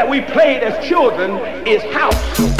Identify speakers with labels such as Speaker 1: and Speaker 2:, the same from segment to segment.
Speaker 1: that we played as children is house.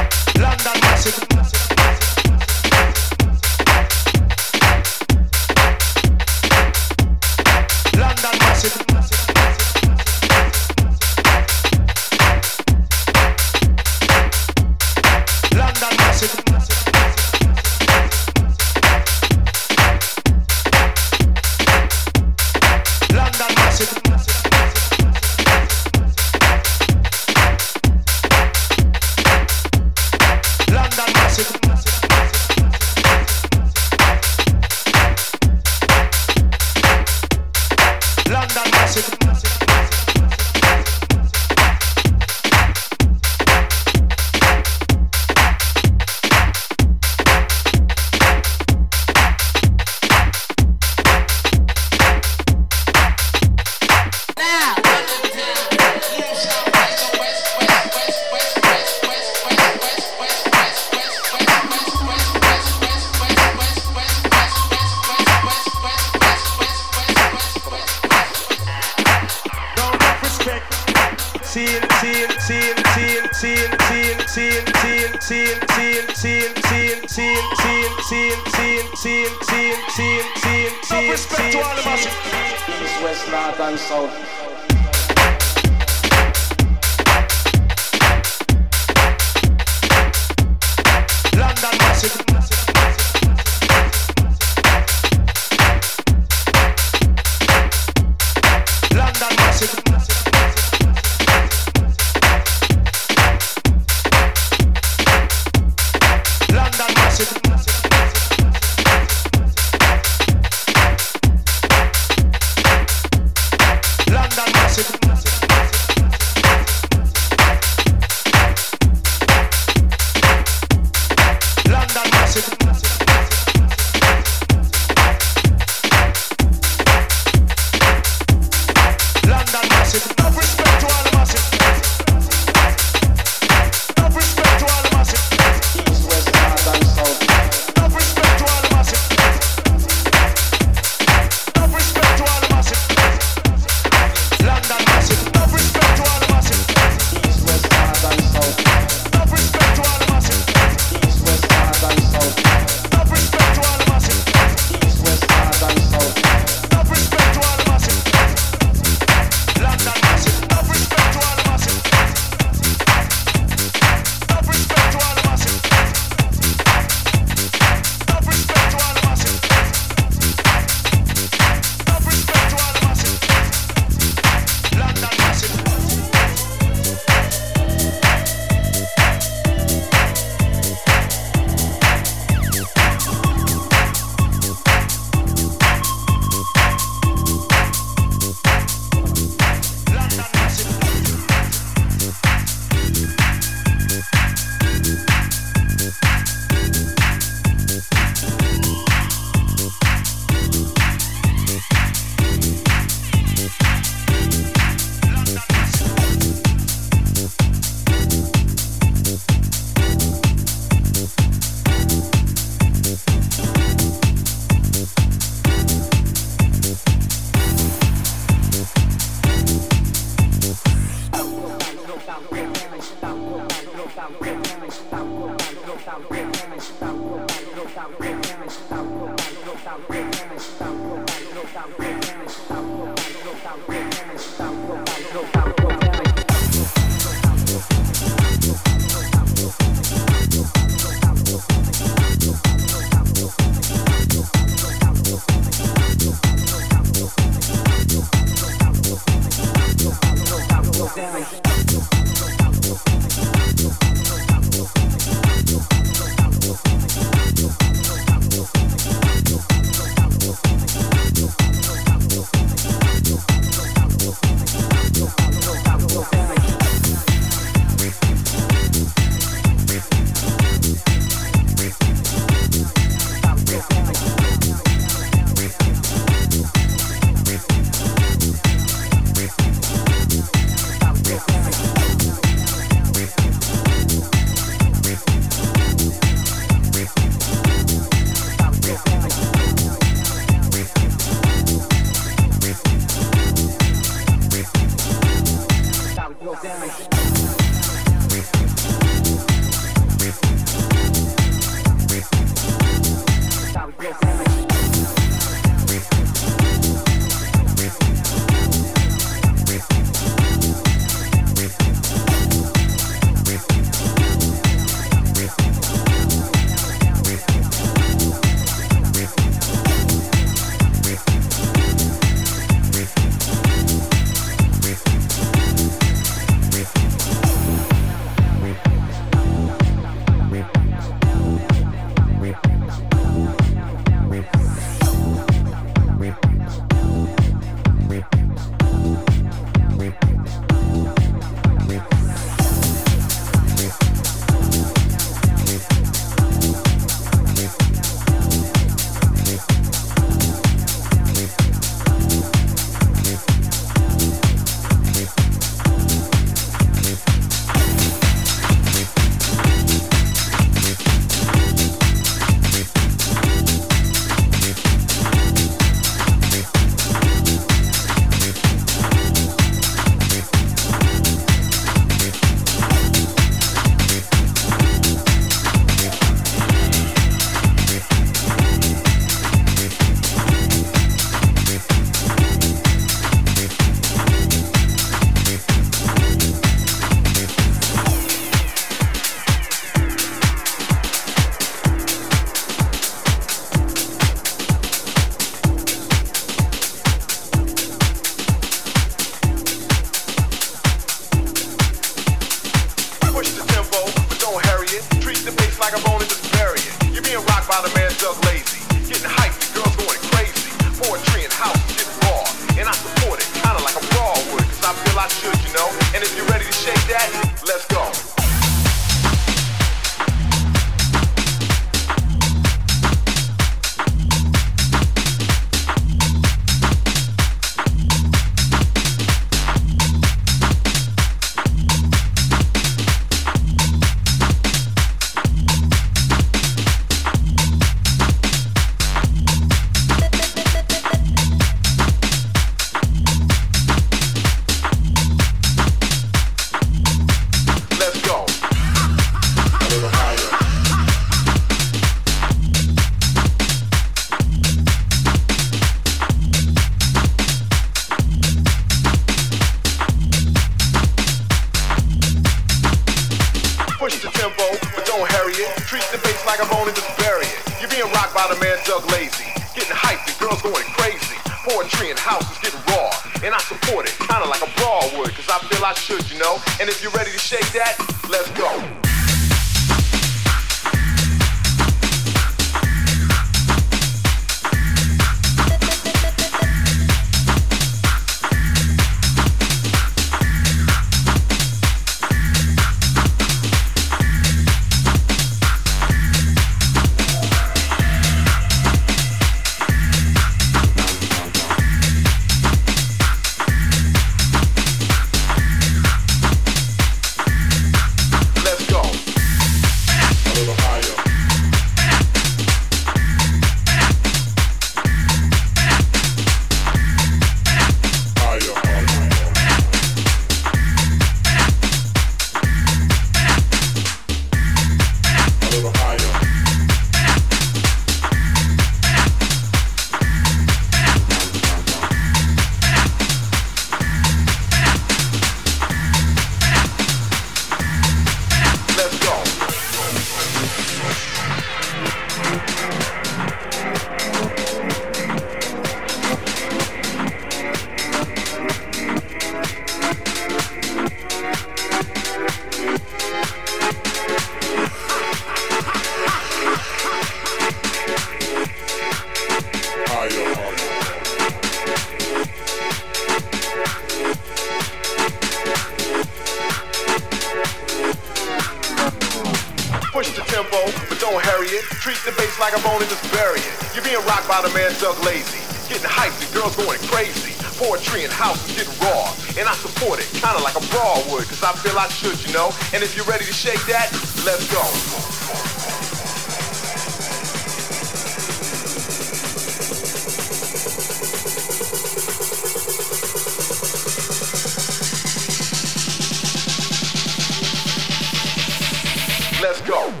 Speaker 2: go.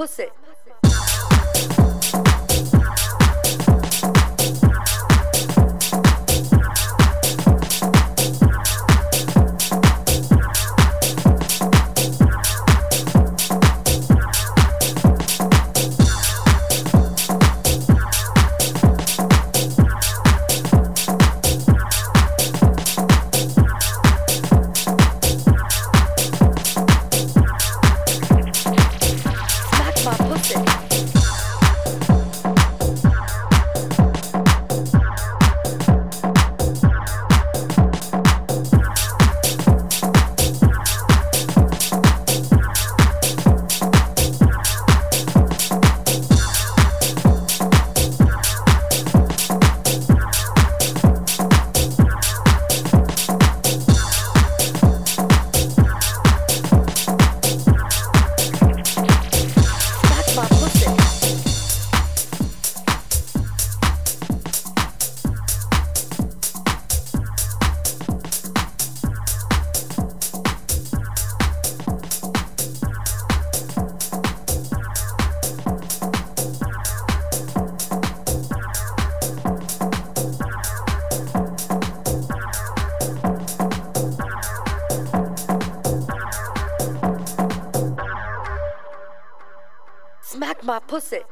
Speaker 3: Pussy. Pussy.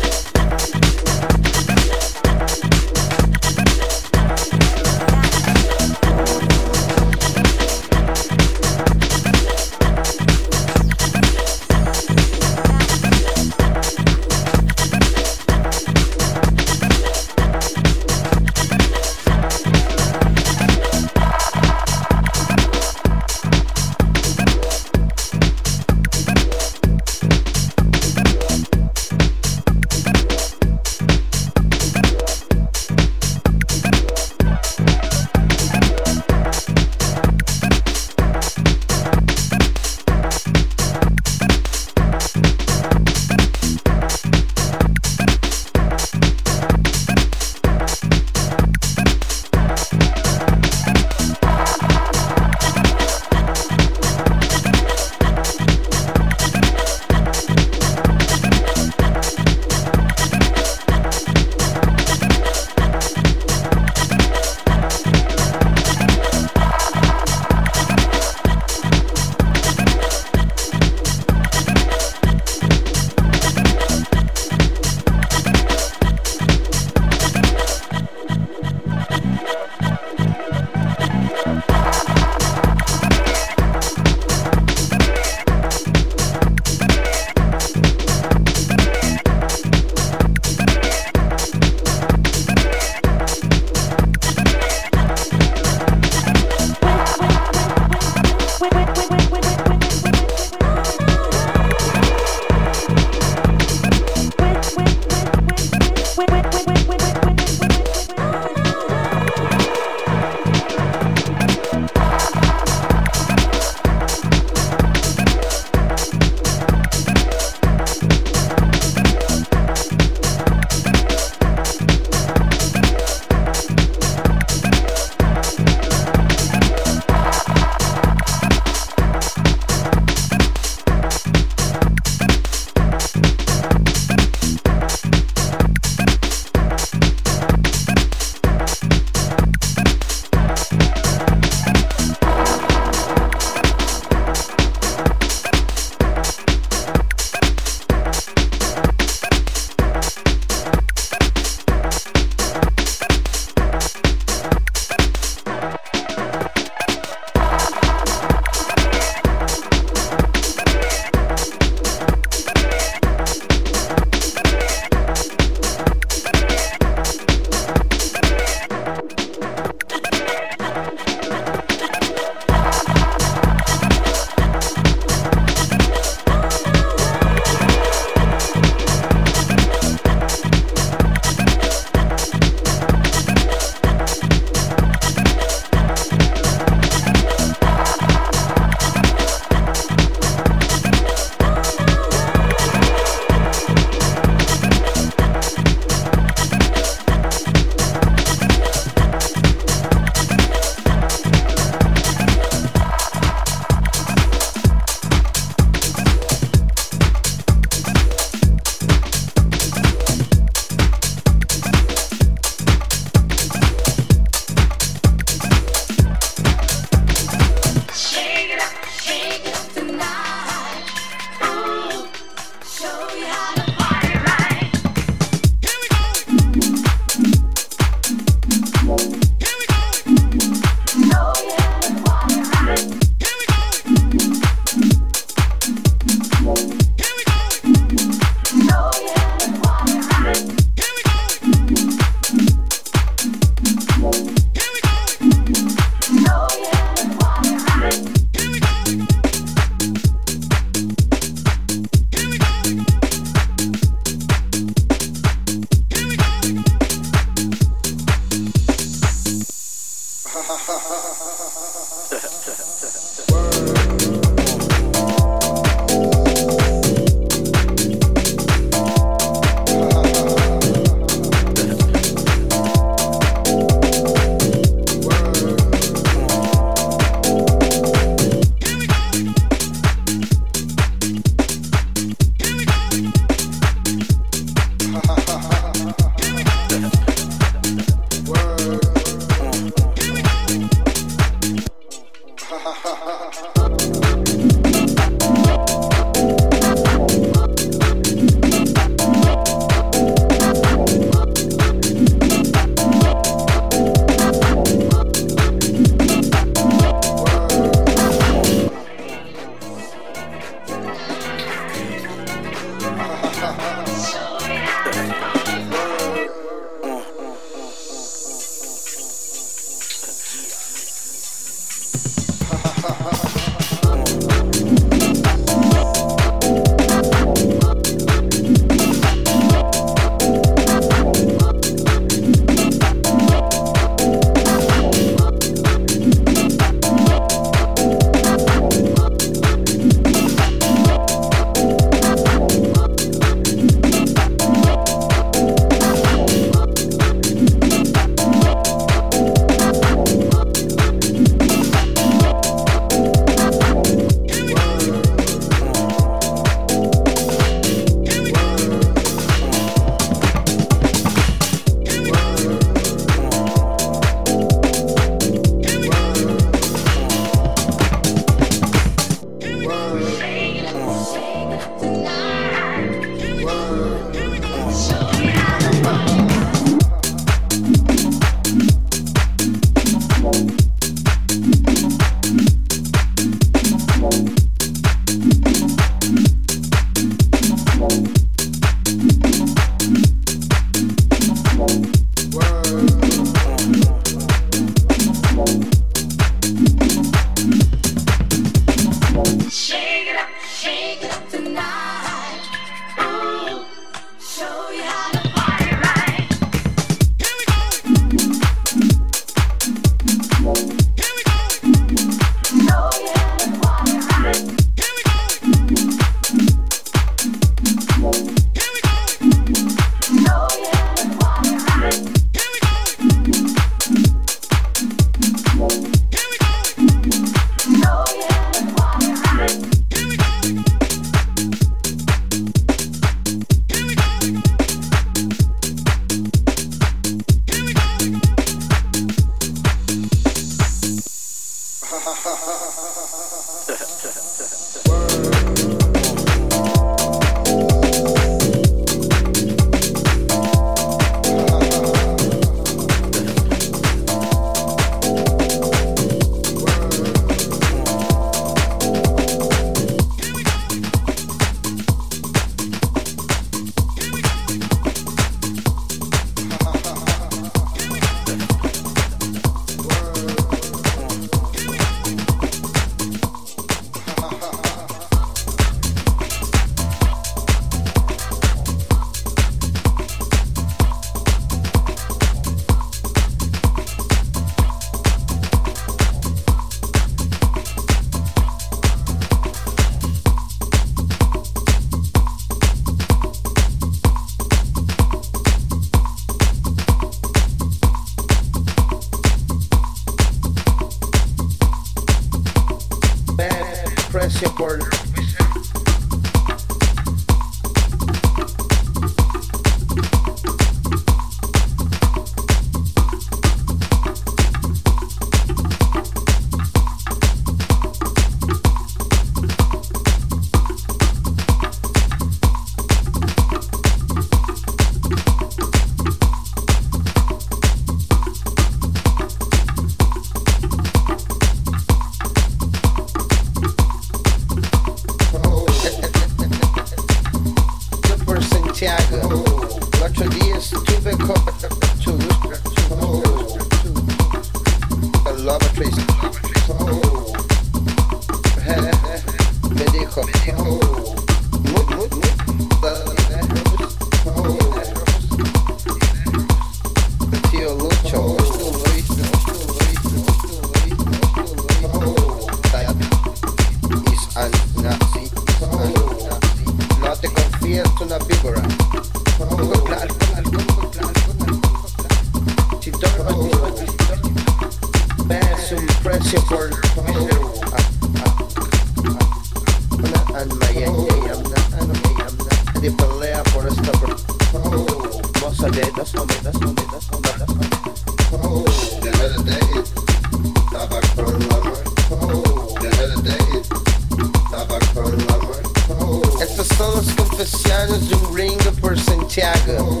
Speaker 4: Confesiones de un ringo por Santiago.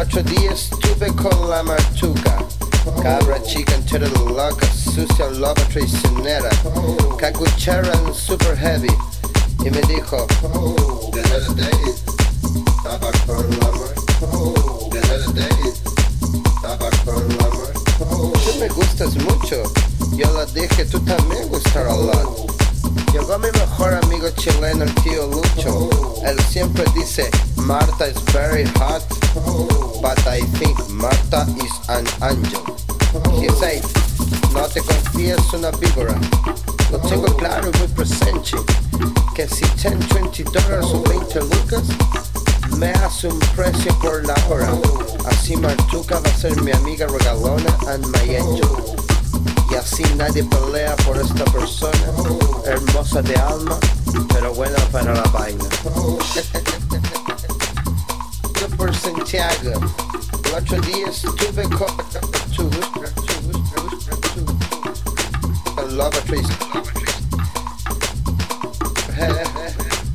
Speaker 4: Otro día estuve con la. Cabra chica entera loca, sucia, traicionera. Cagucharan super heavy. Y me dijo, tú me gustas mucho. Yo le dije, tú también gustarás a lot. Llegó mi mejor amigo chileno, el tío Lucho. Él siempre dice, Marta is very hot, but I think Marta is an angel. He said, no te confíes una víbora. Lo tengo claro y muy presente, que si 10, 20 dólares o 20 lucas, me hace un precio por la hora. Así Martuca va a ser mi amiga regalona and my angel. Y así nadie pelea por esta persona, hermosa de alma, pero buena para la vaina. Yo por Santiago, el otro día estuve con tu tu lavatrice.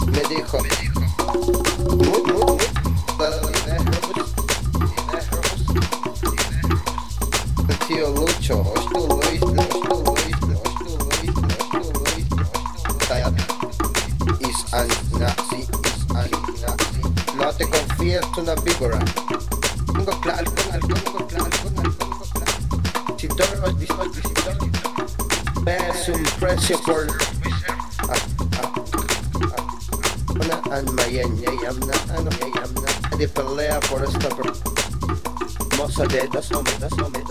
Speaker 4: Me dijo, por esta persona. Moza de dos hombres, dos hombres,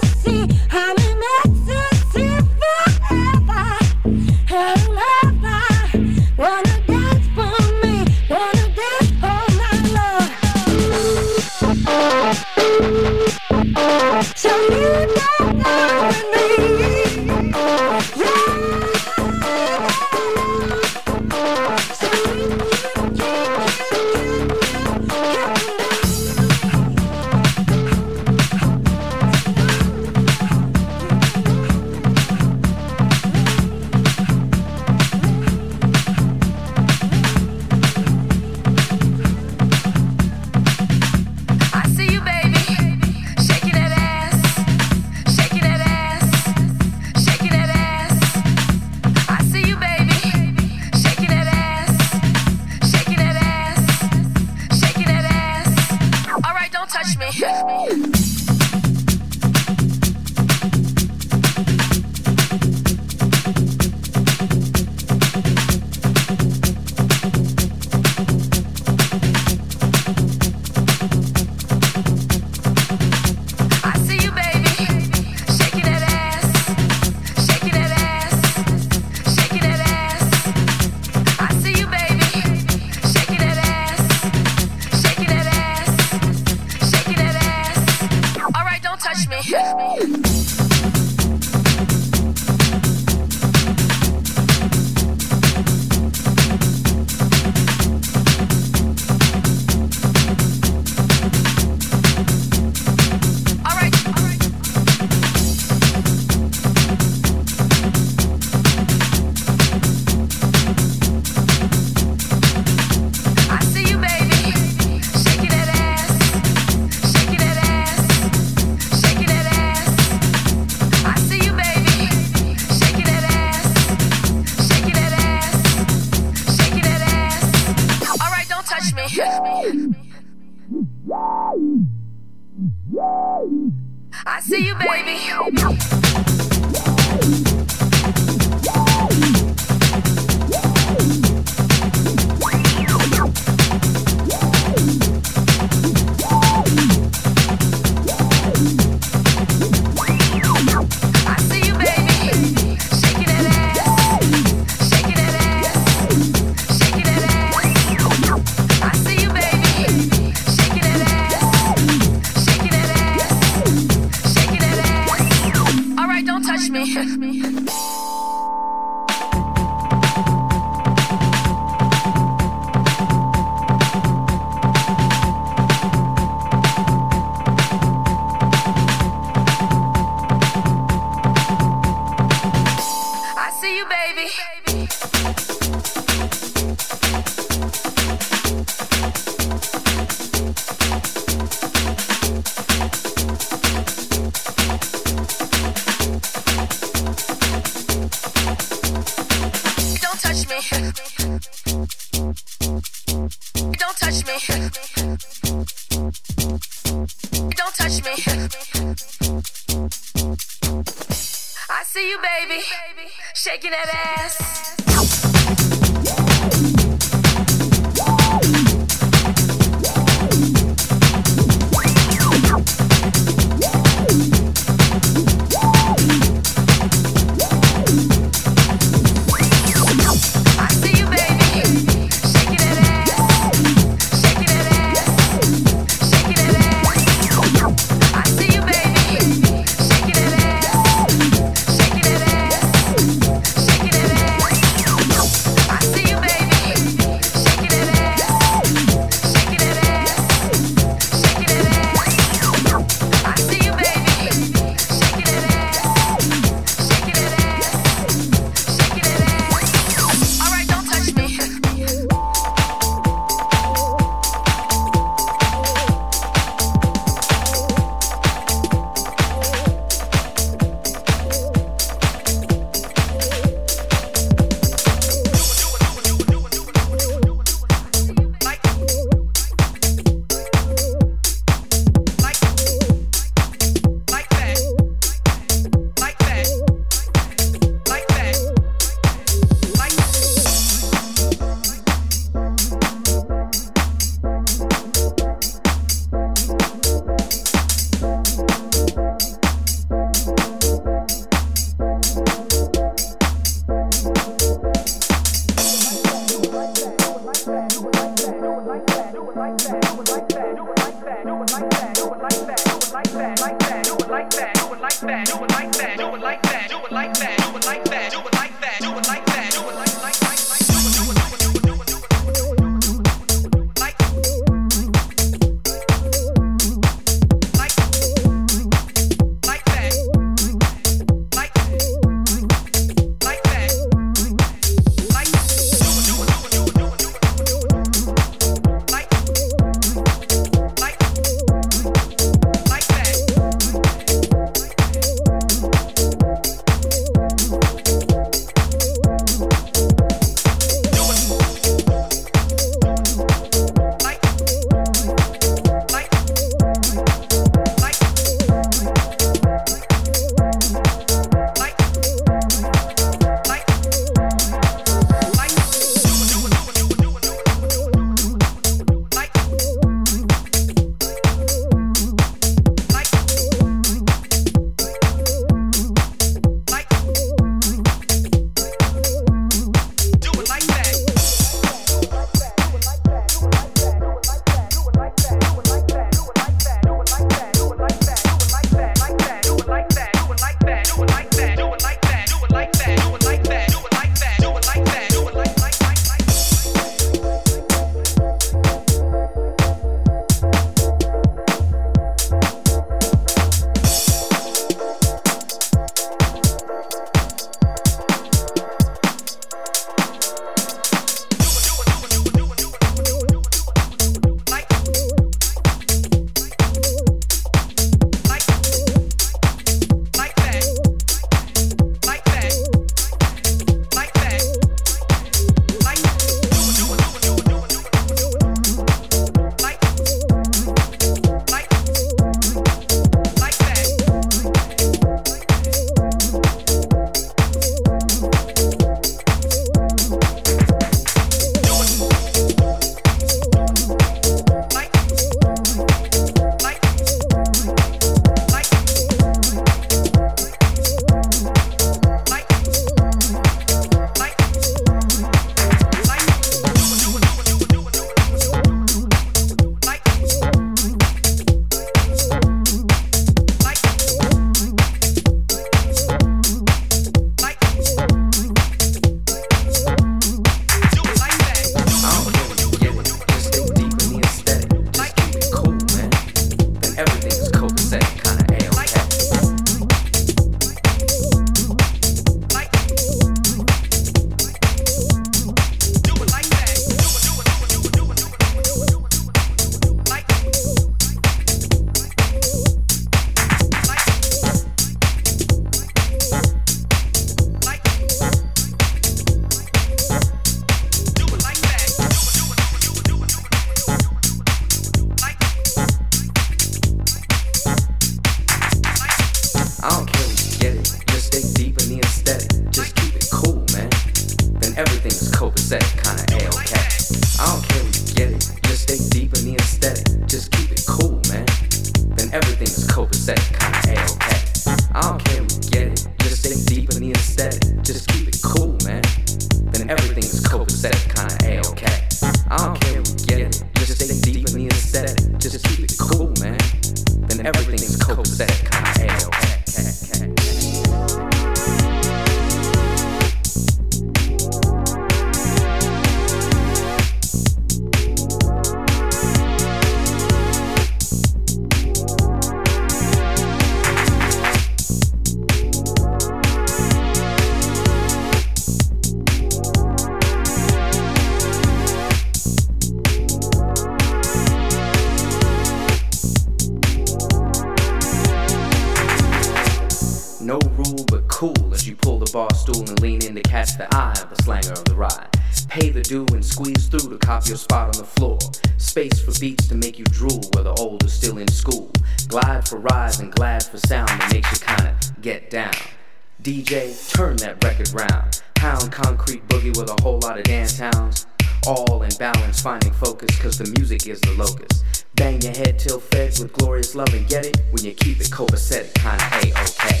Speaker 5: finding focus, cause the music is the locus. Bang your head till fed with glorious love and get it when you keep it copacetic, kinda
Speaker 6: A-okay.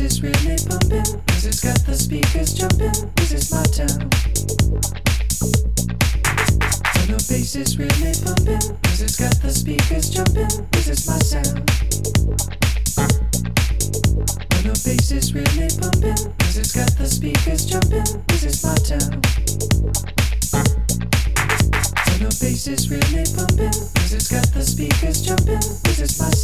Speaker 6: is really pumping. Music's got the speakers jumping. This is my town. So the bass is really pumping. Music's got the speakers jumping. This is my sound. When the bass is really pumping, music's got the speakers jumping. This is my town. When the bass is really pumping, music's got the speakers jumping. This is my sound.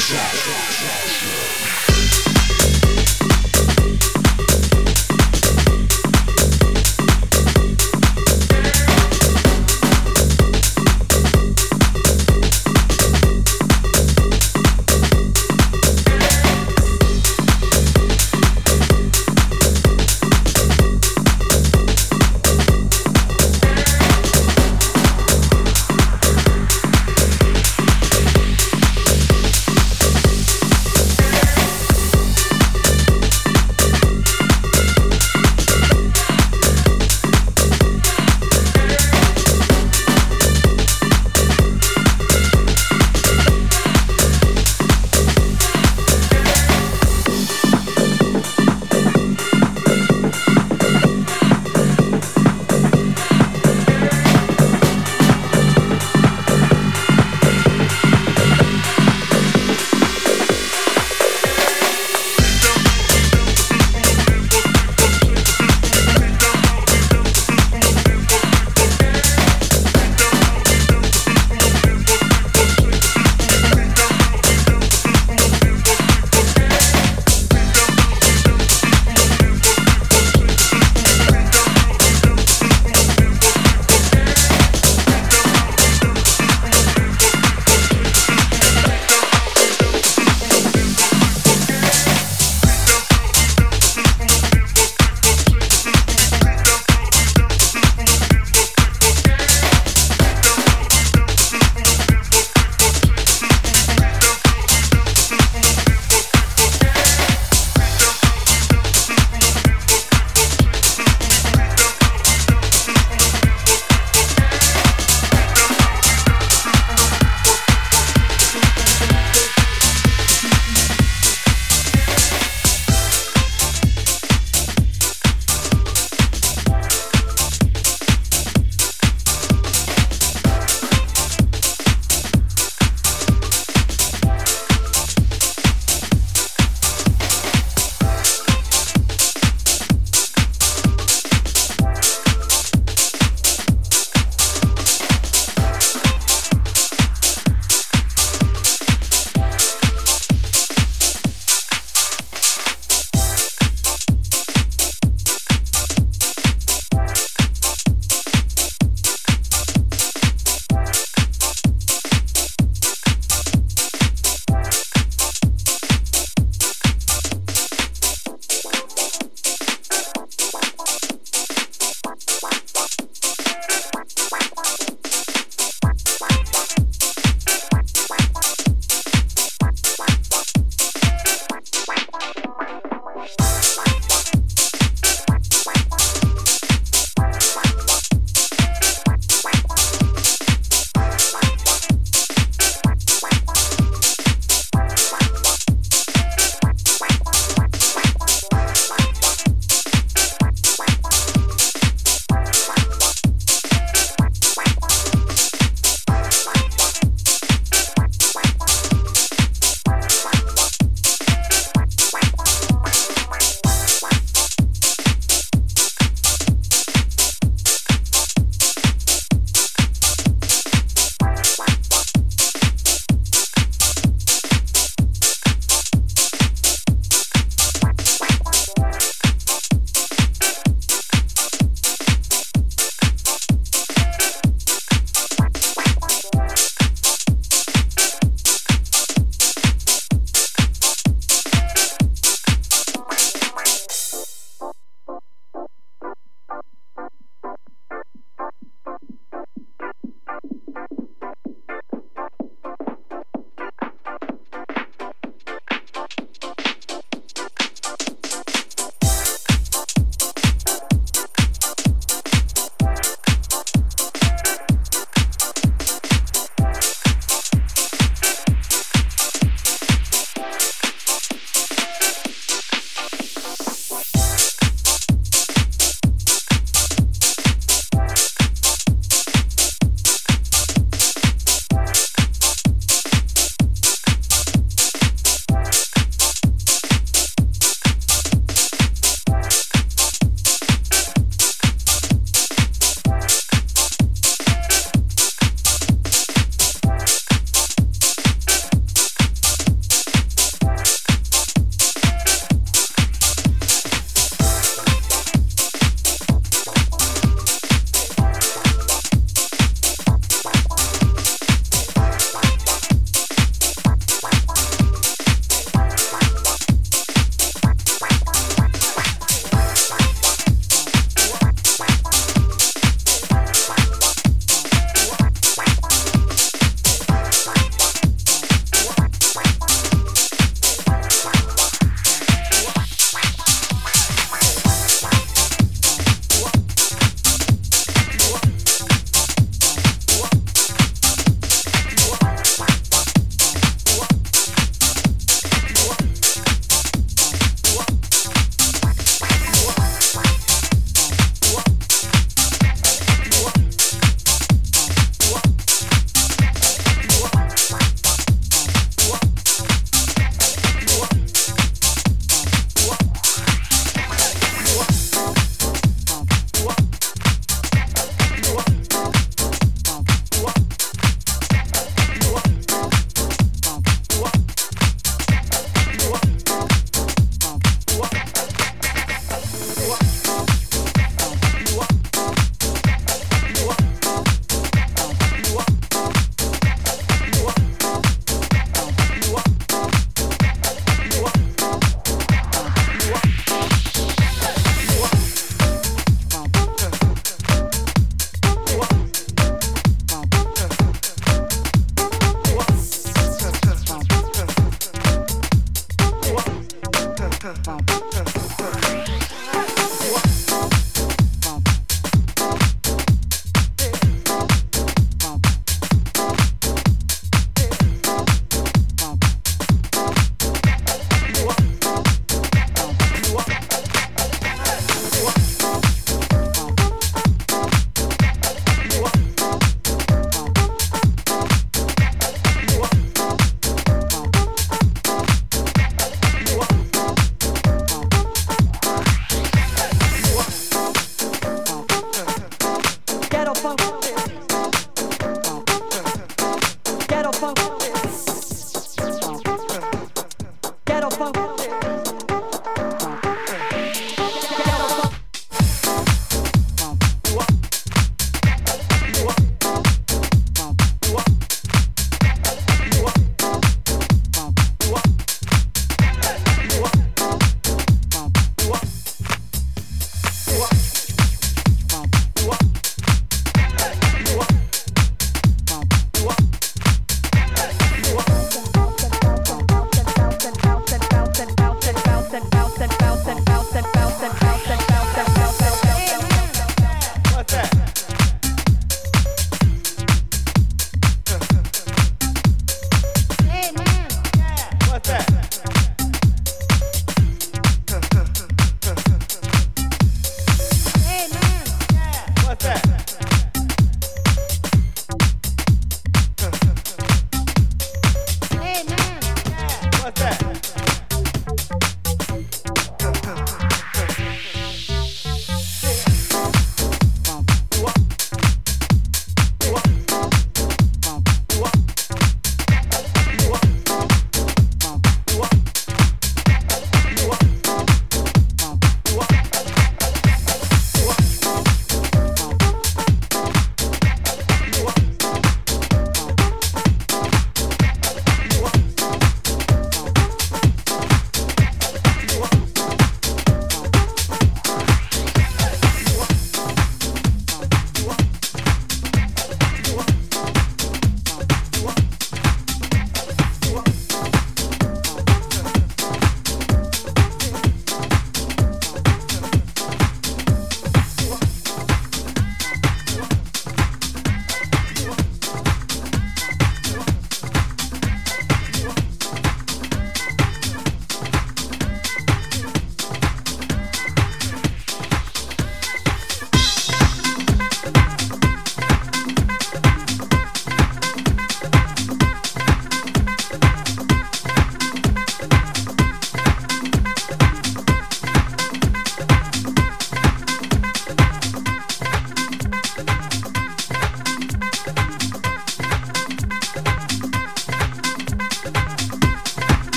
Speaker 6: check, check.